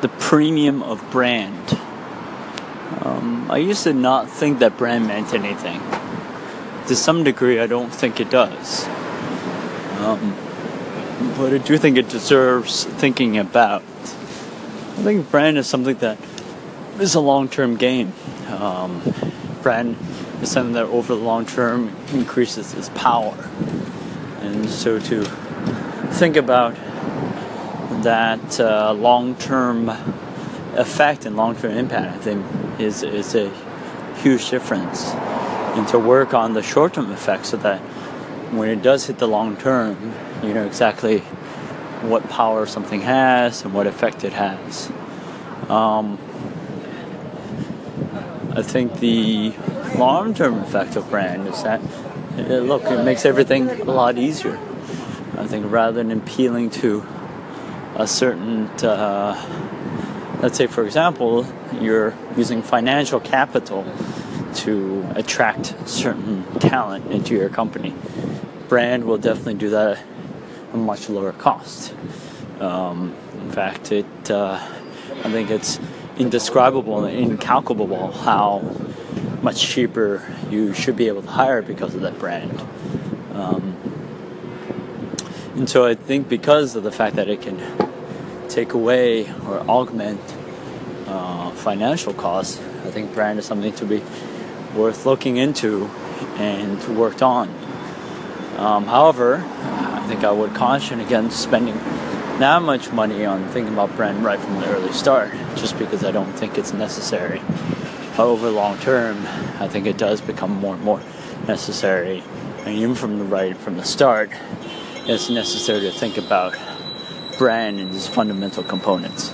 the premium of brand. Um, I used to not think that brand meant anything. To some degree, I don't think it does. Um, but I do think it deserves thinking about. I think brand is something that is a long term game. Um, brand is something that over the long term increases its power. And so to think about that uh, long term effect and long term impact, I think, is, is a huge difference. And to work on the short term effect so that when it does hit the long term, you know exactly what power something has and what effect it has. Um, I think the long term effect of brand is that, uh, look, it makes everything a lot easier. I think rather than appealing to a certain, uh, let's say, for example, you're using financial capital to attract certain talent into your company. Brand will definitely do that at a much lower cost. Um, in fact, it uh, I think it's indescribable and incalculable how much cheaper you should be able to hire because of that brand. Um, and so I think because of the fact that it can take away or augment uh, financial costs, I think brand is something to be worth looking into and worked on. Um, however, I think I would caution against spending that much money on thinking about brand right from the early start, just because I don't think it's necessary. Over long term, I think it does become more and more necessary, and even from the right from the start, it's necessary to think about brand and its fundamental components.